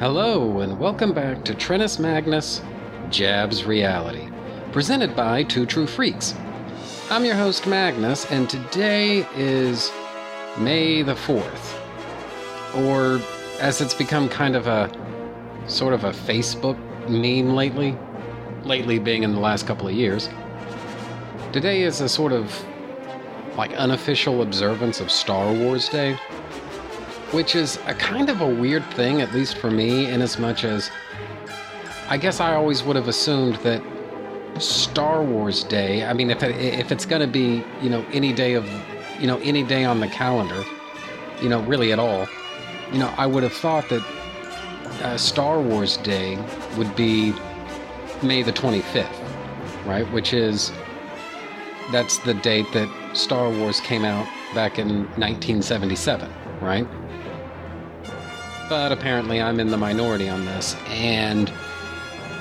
Hello, and welcome back to Trennis Magnus Jabs Reality, presented by Two True Freaks. I'm your host, Magnus, and today is May the 4th, or as it's become kind of a sort of a Facebook meme lately, lately being in the last couple of years. Today is a sort of like unofficial observance of Star Wars Day, which is a kind of a weird thing, at least for me, in as much as I guess I always would have assumed that Star Wars Day. I mean, if it, if it's going to be you know any day of you know any day on the calendar, you know really at all, you know I would have thought that uh, Star Wars Day would be May the 25th, right? Which is that's the date that Star Wars came out back in 1977, right? But apparently I'm in the minority on this, and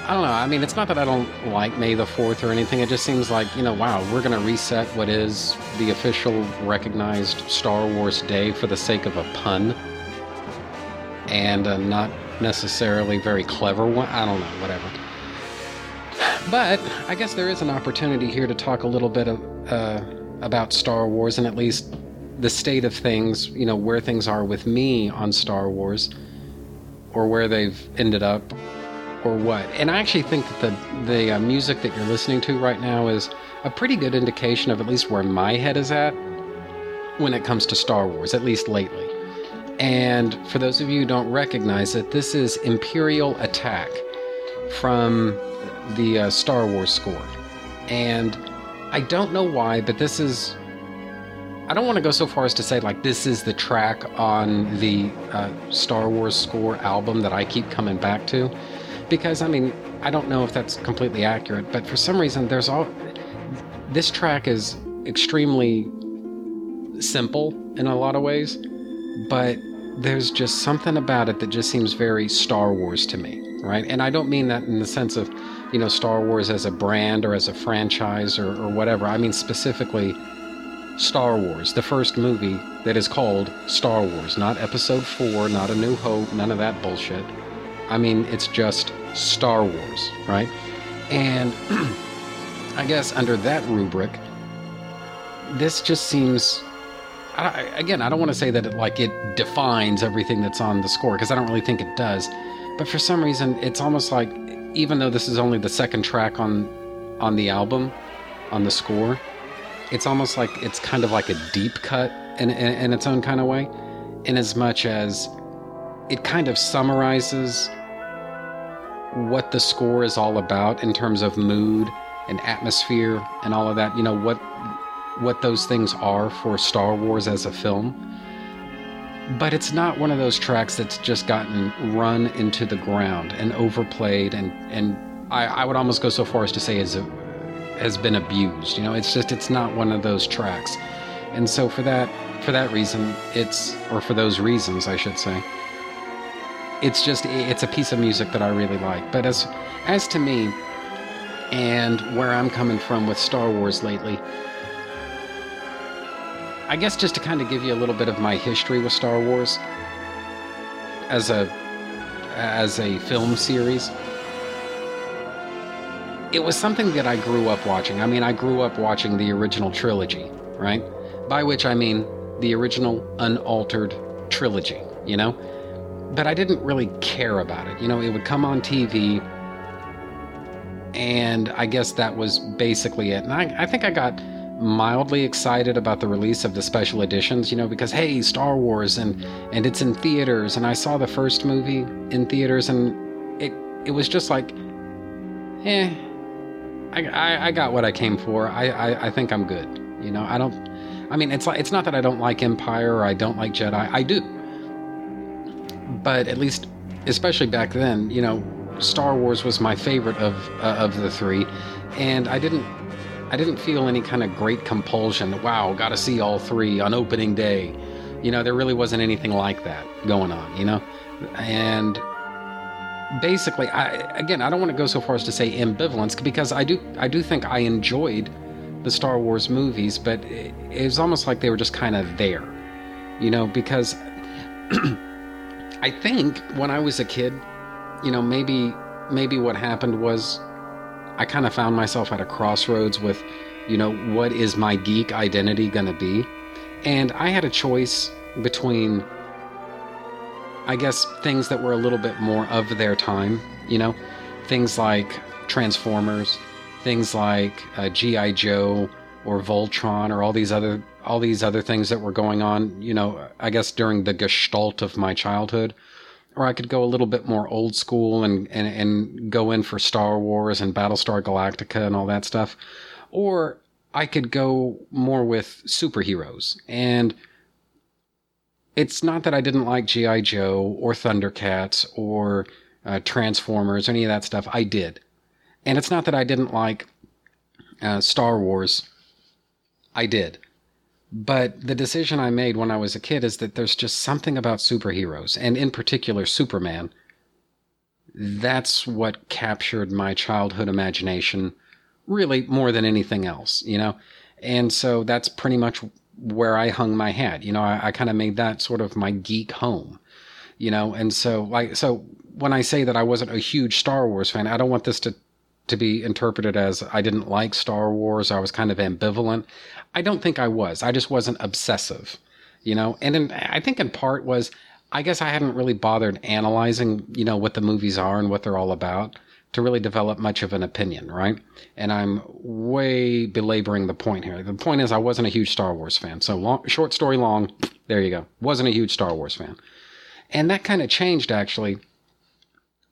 I don't know. I mean, it's not that I don't like May the 4th or anything. It just seems like, you know, wow, we're going to reset what is the official recognized Star Wars day for the sake of a pun and a not necessarily very clever one. I don't know, whatever. But I guess there is an opportunity here to talk a little bit of, uh, about Star Wars and at least the state of things, you know, where things are with me on Star Wars or where they've ended up or what. And I actually think that the the uh, music that you're listening to right now is a pretty good indication of at least where my head is at when it comes to Star Wars, at least lately. And for those of you who don't recognize it, this is Imperial Attack from the uh, Star Wars score. And I don't know why, but this is. I don't want to go so far as to say, like, this is the track on the uh, Star Wars score album that I keep coming back to because I mean I don't know if that's completely accurate, but for some reason there's all this track is extremely simple in a lot of ways, but there's just something about it that just seems very Star Wars to me, right? And I don't mean that in the sense of, you know, Star Wars as a brand or as a franchise or, or whatever. I mean specifically Star Wars, the first movie that is called Star Wars, not Episode 4, not A New Hope, none of that bullshit. I mean, it's just Star Wars, right? And I guess under that rubric, this just seems. I, again, I don't want to say that it like it defines everything that's on the score because I don't really think it does. But for some reason, it's almost like even though this is only the second track on on the album, on the score, it's almost like it's kind of like a deep cut in, in, in its own kind of way, in as much as it kind of summarizes what the score is all about in terms of mood and atmosphere and all of that. You know what what those things are for Star Wars as a film. But it's not one of those tracks that's just gotten run into the ground and overplayed and and I, I would almost go so far as to say is has been abused. You know, it's just it's not one of those tracks. And so for that for that reason, it's or for those reasons I should say, it's just it's a piece of music that I really like. But as as to me and where I'm coming from with Star Wars lately, I guess just to kind of give you a little bit of my history with Star Wars as a as a film series. It was something that I grew up watching. I mean, I grew up watching the original trilogy, right? By which I mean the original unaltered trilogy, you know? but I didn't really care about it. You know, it would come on TV, and I guess that was basically it. And I, I think I got mildly excited about the release of the special editions, you know, because hey, Star Wars and and it's in theaters, and I saw the first movie in theaters, and it it was just like, eh, I I, I got what I came for. I, I I think I'm good. You know, I don't. I mean, it's like it's not that I don't like Empire or I don't like Jedi. I do but at least, especially back then, you know, Star Wars was my favorite of uh, of the three, and I didn't I didn't feel any kind of great compulsion. Wow, got to see all three on opening day. You know, there really wasn't anything like that going on. You know, and basically, I again, I don't want to go so far as to say ambivalence because I do I do think I enjoyed the Star Wars movies, but it, it was almost like they were just kind of there. You know, because I think when I was a kid, you know, maybe maybe what happened was I kind of found myself at a crossroads with, you know, what is my geek identity going to be? And I had a choice between I guess things that were a little bit more of their time, you know, things like Transformers, things like uh, GI Joe or Voltron or all these other all these other things that were going on, you know, I guess during the gestalt of my childhood. Or I could go a little bit more old school and, and, and go in for Star Wars and Battlestar Galactica and all that stuff. Or I could go more with superheroes. And it's not that I didn't like G.I. Joe or Thundercats or uh, Transformers, or any of that stuff. I did. And it's not that I didn't like uh, Star Wars. I did. But the decision I made when I was a kid is that there's just something about superheroes, and in particular Superman. That's what captured my childhood imagination, really more than anything else, you know? And so that's pretty much where I hung my hat. You know, I, I kind of made that sort of my geek home, you know? And so, like, so when I say that I wasn't a huge Star Wars fan, I don't want this to to be interpreted as I didn't like Star Wars. I was kind of ambivalent. I don't think I was. I just wasn't obsessive, you know. And in, I think in part was I guess I hadn't really bothered analyzing, you know, what the movies are and what they're all about to really develop much of an opinion, right? And I'm way belaboring the point here. The point is I wasn't a huge Star Wars fan. So long, short story long, there you go. Wasn't a huge Star Wars fan. And that kind of changed actually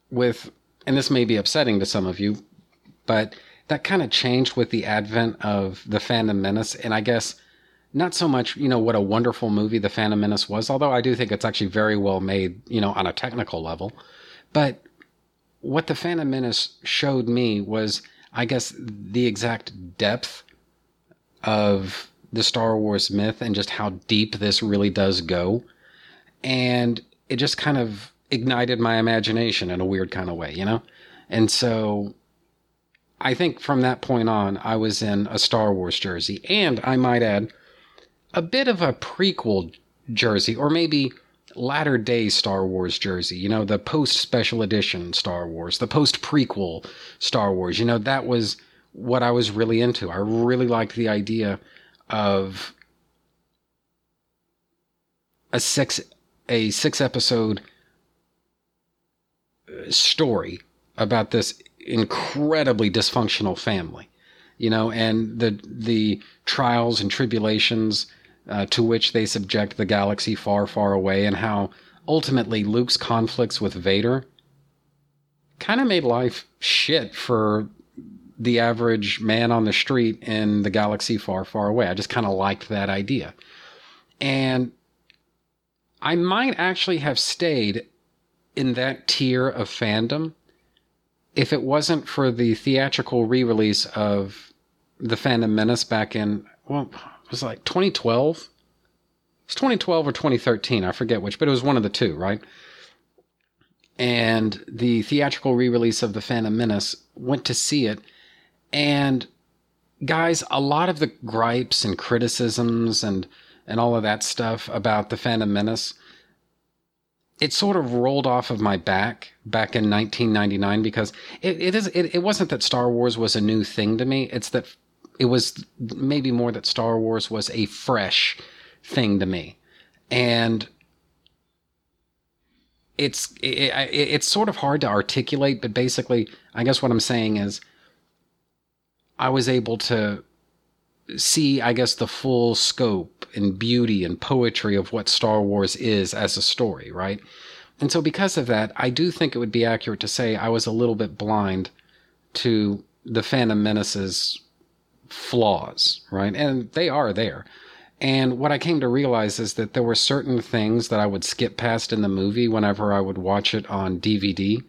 with and this may be upsetting to some of you, but that kind of changed with the advent of the Phantom Menace, and I guess not so much you know what a wonderful movie the Phantom Menace was, although I do think it's actually very well made, you know, on a technical level. But what the Phantom Menace showed me was, I guess, the exact depth of the Star Wars myth and just how deep this really does go. And it just kind of ignited my imagination in a weird kind of way, you know? And so I think from that point on, I was in a Star Wars jersey. And I might add, a bit of a prequel jersey, or maybe latter day Star Wars jersey. You know, the post special edition Star Wars, the post prequel Star Wars. You know, that was what I was really into. I really liked the idea of a six a six episode uh, story about this incredibly dysfunctional family, you know, and the the trials and tribulations uh, to which they subject the galaxy far, far away, and how ultimately Luke's conflicts with Vader kind of made life shit for the average man on the street in the galaxy far, far away. I just kind of liked that idea. And I might actually have stayed in that tier of fandom if it wasn't for the theatrical re-release of the Phantom Menace back in well, was like 2012. It's 2012 or 2013, I forget which, but it was one of the two, right? And the theatrical re-release of the Phantom Menace went to see it, and guys, a lot of the gripes and criticisms and and all of that stuff about the Phantom Menace it sort of rolled off of my back back in 1999 because it, it is it, it wasn't that Star Wars was a new thing to me. It's that it was maybe more that Star Wars was a fresh thing to me, and it's it, it, it's sort of hard to articulate. But basically, I guess what I'm saying is, I was able to see, I guess, the full scope and beauty and poetry of what Star Wars is as a story, right? And so, because of that, I do think it would be accurate to say I was a little bit blind to the Phantom Menace's flaws, right? And they are there. And what I came to realize is that there were certain things that I would skip past in the movie whenever I would watch it on DVD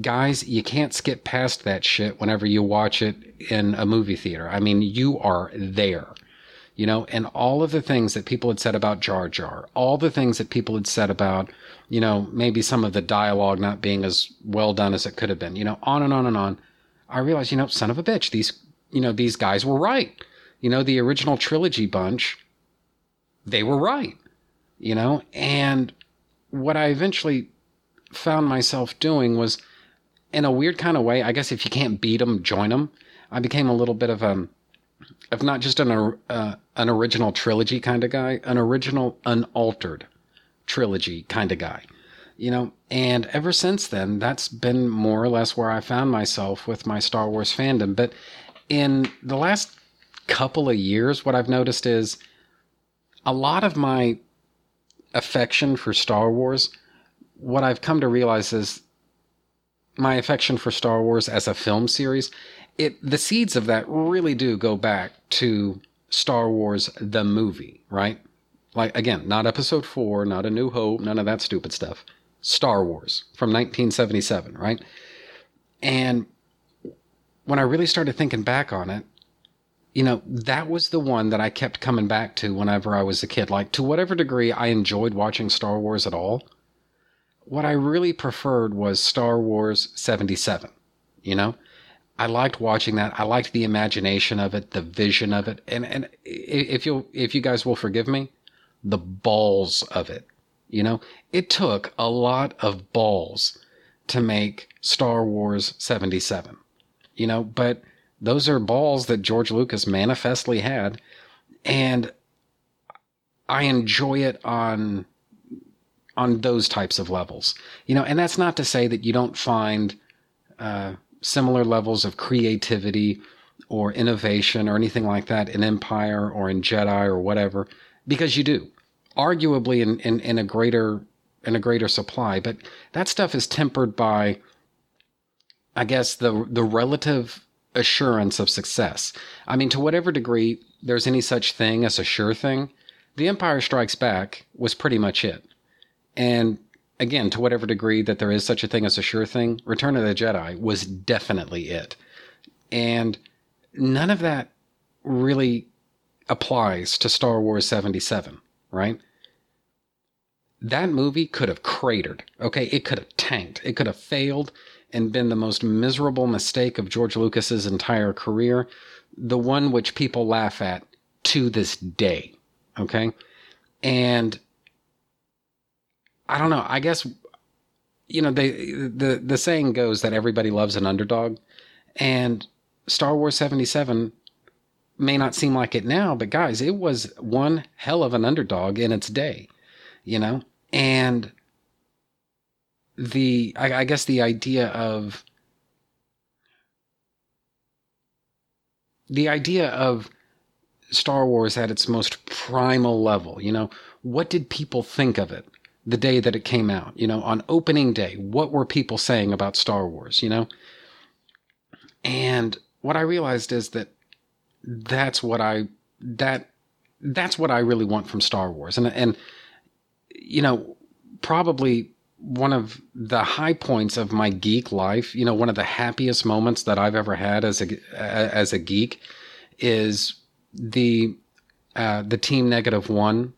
guys, you can't skip past that shit whenever you watch it in a movie theater. I mean, you are there. You know, and all of the things that people had said about Jar Jar, all the things that people had said about, you know, maybe some of the dialogue not being as well done as it could have been, you know, on and on and on. I realized, you know, son of a bitch, these, you know, these guys were right. You know, the original trilogy bunch, they were right, you know, and what I eventually found myself doing was, in a weird kind of way, I guess if you can't beat them, join them. I became a little bit of a, of not just an uh, an original trilogy kind of guy, an original unaltered trilogy kind of guy. You know, and ever since then, that's been more or less where I found myself with my Star Wars fandom. But in the last couple of years, what I've noticed is a lot of my affection for Star Wars, what I've come to realize is my affection for Star Wars as a film series, it the seeds of that really do go back to Star Wars the movie, right? Like again, not episode 4, not a new hope, none of that stupid stuff. Star Wars from 1977, right? And when I really started thinking back on it, you know, that was the one that I kept coming back to whenever I was a kid. Like, to whatever degree I enjoyed watching Star Wars at all, what I really preferred was Star Wars 77. You know, I liked watching that. I liked the imagination of it, the vision of it, and and if you if you guys will forgive me, the balls of it. You know, it took a lot of balls to make Star Wars 77. You know, but those are balls that George Lucas manifestly had. And I enjoy it on on those types of levels. You know, and that's not to say that you don't find uh, similar levels of creativity or innovation or anything like that in Empire or in Jedi or whatever, because you do. Arguably in, in, in a greater in a greater supply, but that stuff is tempered by I guess the the relative assurance of success. I mean, to whatever degree there's any such thing as a sure thing, The Empire Strikes Back was pretty much it. And again, to whatever degree that there is such a thing as a sure thing, Return of the Jedi was definitely it. And none of that really applies to Star Wars 77, right? That movie could have cratered. Okay, it could have tanked. It could have failed and been the most miserable mistake of George Lucas's entire career, the one which people laugh at to this day. Okay? And I don't know, I guess you know, they the the saying goes that everybody loves an underdog and Star Wars 77 may not seem like it now, but guys, it was one hell of an underdog in its day, you know? And the I, I guess the idea of the idea of Star Wars at its most primal level. You know, what did people think of it the day that it came out? You know, on opening day, what were people saying about Star Wars? You know, and what I realized is that that's what I that that's what I really want from Star Wars, and and you know, probably one of the high points of my geek life, you know, one of the happiest moments that I've ever had as a as a geek is the uh, the Team Negative One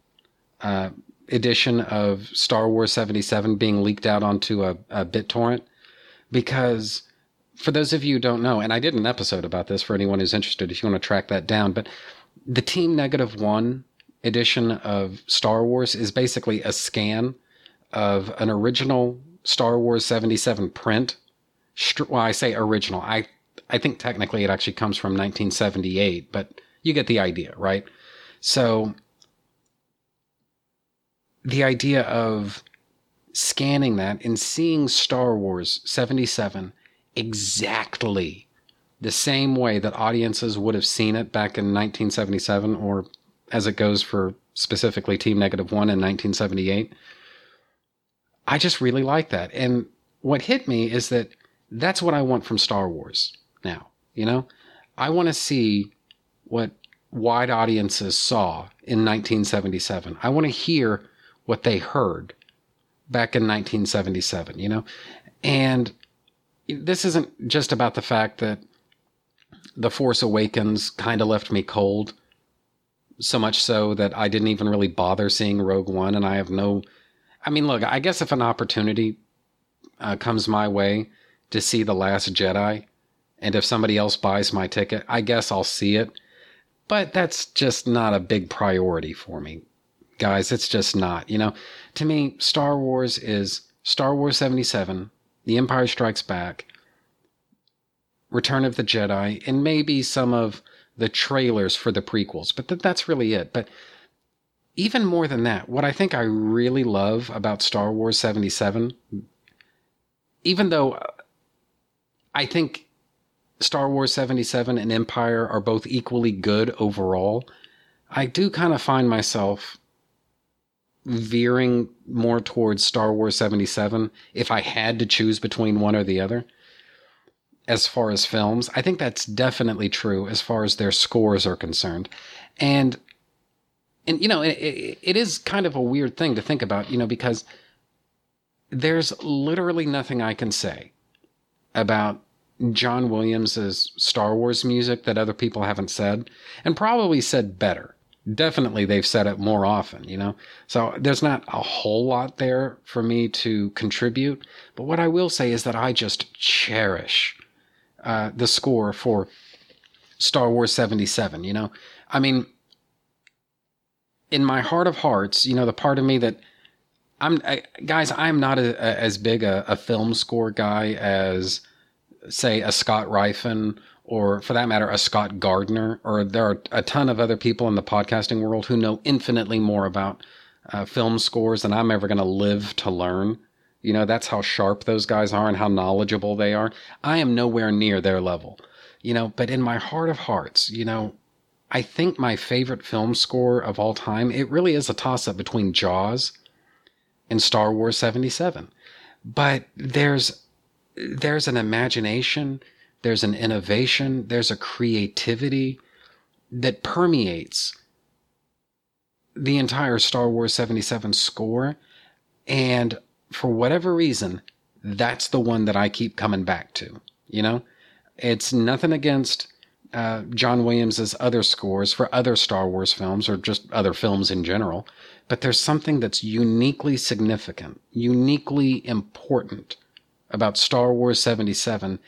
uh, edition of Star Wars seventy seven being leaked out onto a, a BitTorrent. Because for those of you who don't know, and I did an episode about this for anyone who's interested, if you want to track that down, but the Team Negative One edition of Star Wars is basically a scan of an original Star Wars 77 print. Well, I say original. I I think technically it actually comes from 1978, but you get the idea, right? So the idea of scanning that and seeing Star Wars 77 exactly the same way that audiences would have seen it back in 1977 or as it goes for specifically Team Negative 1 in 1978 I just really like that. And what hit me is that that's what I want from Star Wars now. You know, I want to see what wide audiences saw in 1977. I want to hear what they heard back in 1977, you know? And this isn't just about the fact that The Force Awakens kind of left me cold, so much so that I didn't even really bother seeing Rogue One, and I have no I mean, look, I guess if an opportunity uh, comes my way to see The Last Jedi, and if somebody else buys my ticket, I guess I'll see it. But that's just not a big priority for me. guys. It's just not. You know, to me, Star Wars is Star Wars 77, The Empire Strikes Back, Return of the Jedi, and maybe some of the trailers for the prequels. But th- that's really it. But even more than that, what I think I really love about Star Wars 77, even though uh, I think Star Wars 77 and Empire are both equally good overall, I do kind of find myself veering more towards Star Wars 77 if I had to choose between one or the other. As far as films, I think that's definitely true as far as their scores are concerned. And and you know, it, it is kind of a weird thing to think about, you know, because there's literally nothing I can say about John Williams's Star Wars music that other people haven't said and probably said better definitely they've said it more often, you know? So there's not a whole lot there for me to contribute. But what I will say is that I just cherish uh, the score for Star Wars 77, you know? I mean, in my heart of hearts, you know, the part of me that I'm, I, guys, I'm not a, a, as big a, a film score guy as, say, a Scott Rifen or for that matter, a Scott Gardner, or there are a ton of other people in the podcasting world who know infinitely more about uh, film scores than I'm ever going to live to learn. You know, that's how sharp those guys are and how knowledgeable they are. I am nowhere near their level, you know, but in my heart of hearts, you know, I think my favorite film score of all time, it really is a toss up between Jaws and Star Wars 77. But there's there's an imagination there's an innovation, there's a creativity that permeates the entire Star Wars 77 score. And for whatever reason, that's the one that I keep coming back to. You know, it's nothing against uh, John Williams's other scores for other Star Wars films or just other films in general, but there's something that's uniquely significant, uniquely important about Star Wars 77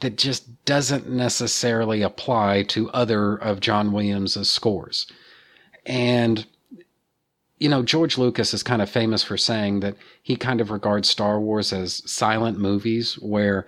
that just doesn't necessarily apply to other of John Williams' scores. And, you know, George Lucas is kind of famous for saying that he kind of regards Star Wars as silent movies where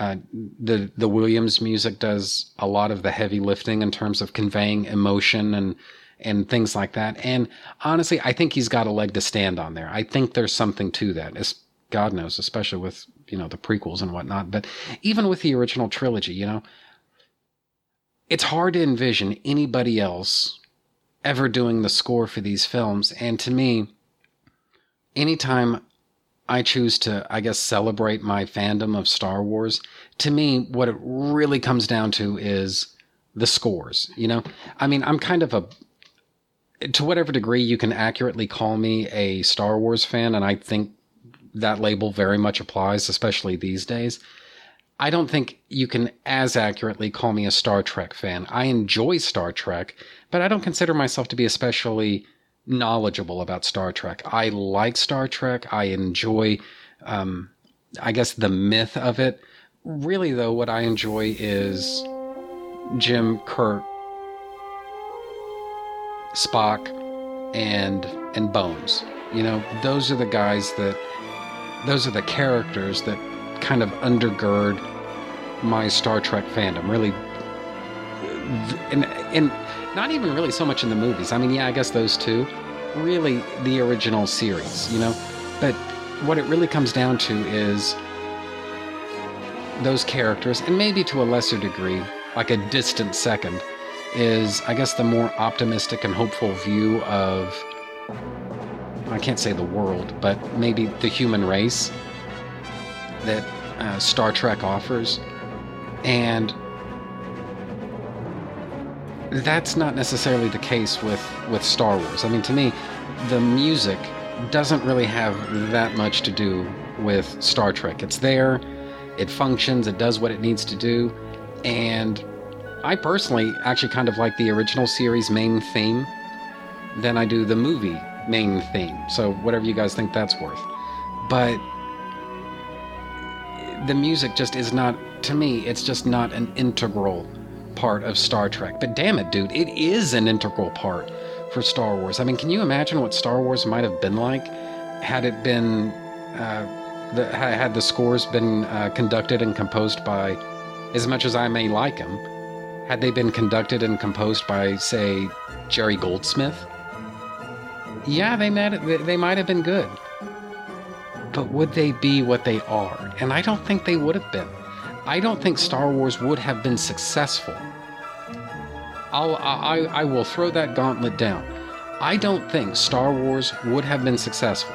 uh, the the Williams music does a lot of the heavy lifting in terms of conveying emotion and and things like that. And honestly, I think he's got a leg to stand on there. I think there's something to that. It's, God knows, especially with you know the prequels and whatnot. But even with the original trilogy, you know, it's hard to envision anybody else ever doing the score for these films. And to me, anytime I choose to, I guess, celebrate my fandom of Star Wars, to me, what it really comes down to is the scores. You know, I mean, I'm kind of a to whatever degree you can accurately call me a Star Wars fan, and I think that label very much applies, especially these days. I don't think you can as accurately call me a Star Trek fan. I enjoy Star Trek, but I don't consider myself to be especially knowledgeable about Star Trek. I like Star Trek. I enjoy, um, I guess, the myth of it. Really, though, what I enjoy is Jim Kirk, Spock, and and Bones. You know, those are the guys that those are the characters that kind of undergird my Star Trek fandom. Really, and and not even really so much in the movies. I mean, yeah, I guess those two. Really, the original series, you know. But what it really comes down to is those characters, and maybe to a lesser degree, like a distant second, is I guess the more optimistic and hopeful view of I can't say the world, but maybe the human race that uh, Star Trek offers. And that's not necessarily the case with, with Star Wars. I mean, to me, the music doesn't really have that much to do with Star Trek. It's there, it functions, it does what it needs to do, and I personally actually kind of like the original series main theme than I do the movie main theme. So whatever you guys think that's worth. But the music just is not to me, it's just not an integral part of Star Trek. But damn it, dude, it is an integral part for Star Wars. I mean, can you imagine what Star Wars might have been like had it been uh, the, had the scores been uh, conducted and composed by, as much as I may like them, had they been conducted and composed by, say, Jerry Goldsmith? Yeah, they might they might have been good, but would they be what they are? And I don't think they would have been. I don't think Star Wars would have been successful I'll, I, I will throw that gauntlet down. I don't think Star Wars would have been successful.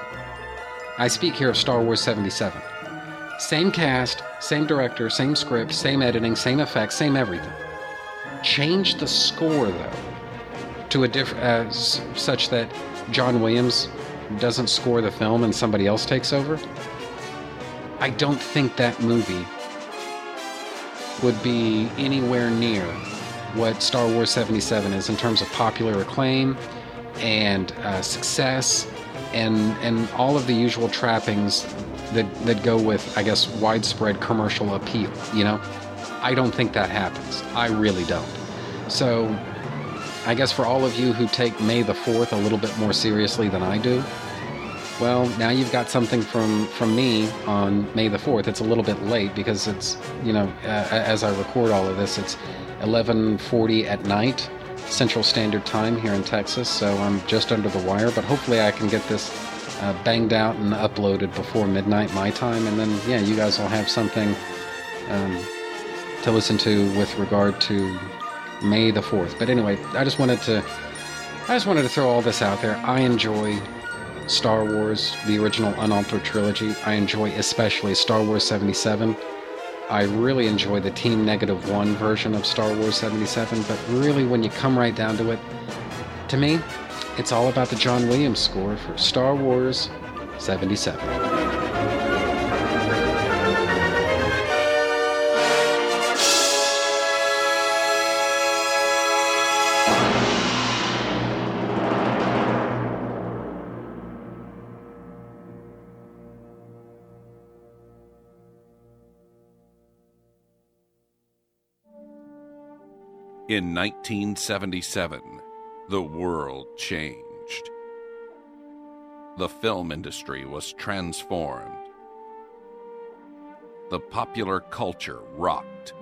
I speak here of Star Wars 77. Same cast, same director, same script, same editing, same effects, same everything. Change the score though to a different, uh, such that John Williams doesn't score the film and somebody else takes over. I don't think that movie would be anywhere near what Star Wars 77 is in terms of popular acclaim and uh, success and and all of the usual trappings that that go with I guess widespread commercial appeal you know? I don't think that happens. I really don't. So I guess for all of you who take May the 4th a little bit more seriously than I do well now you've got something from from me on May the 4th it's a little bit late because it's you know uh, as I record all of this it's 11:40 at night Central Standard Time here in Texas, so I'm just under the wire. But hopefully, I can get this uh, banged out and uploaded before midnight my time, and then yeah, you guys will have something um, to listen to with regard to May the Fourth. But anyway, I just wanted to I just wanted to throw all this out there. I enjoy Star Wars, the original unaltered trilogy. I enjoy especially Star Wars 77. I really enjoy the Team Negative One version of Star Wars 77, but really, when you come right down to it, to me, it's all about the John Williams score for Star Wars 77. In 1977, the world changed. The film industry was transformed. The popular culture rocked.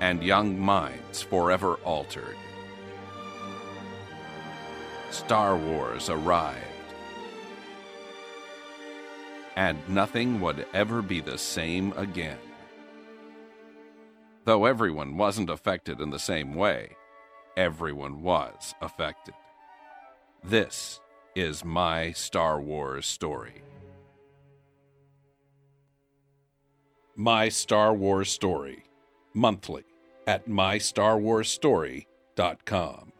And young minds forever altered. Star Wars arrived. And nothing would ever be the same again. Though everyone wasn't affected in the same way, everyone was affected. This is my Star Wars story. My Star Wars Story, monthly at mystarwarsstory.com.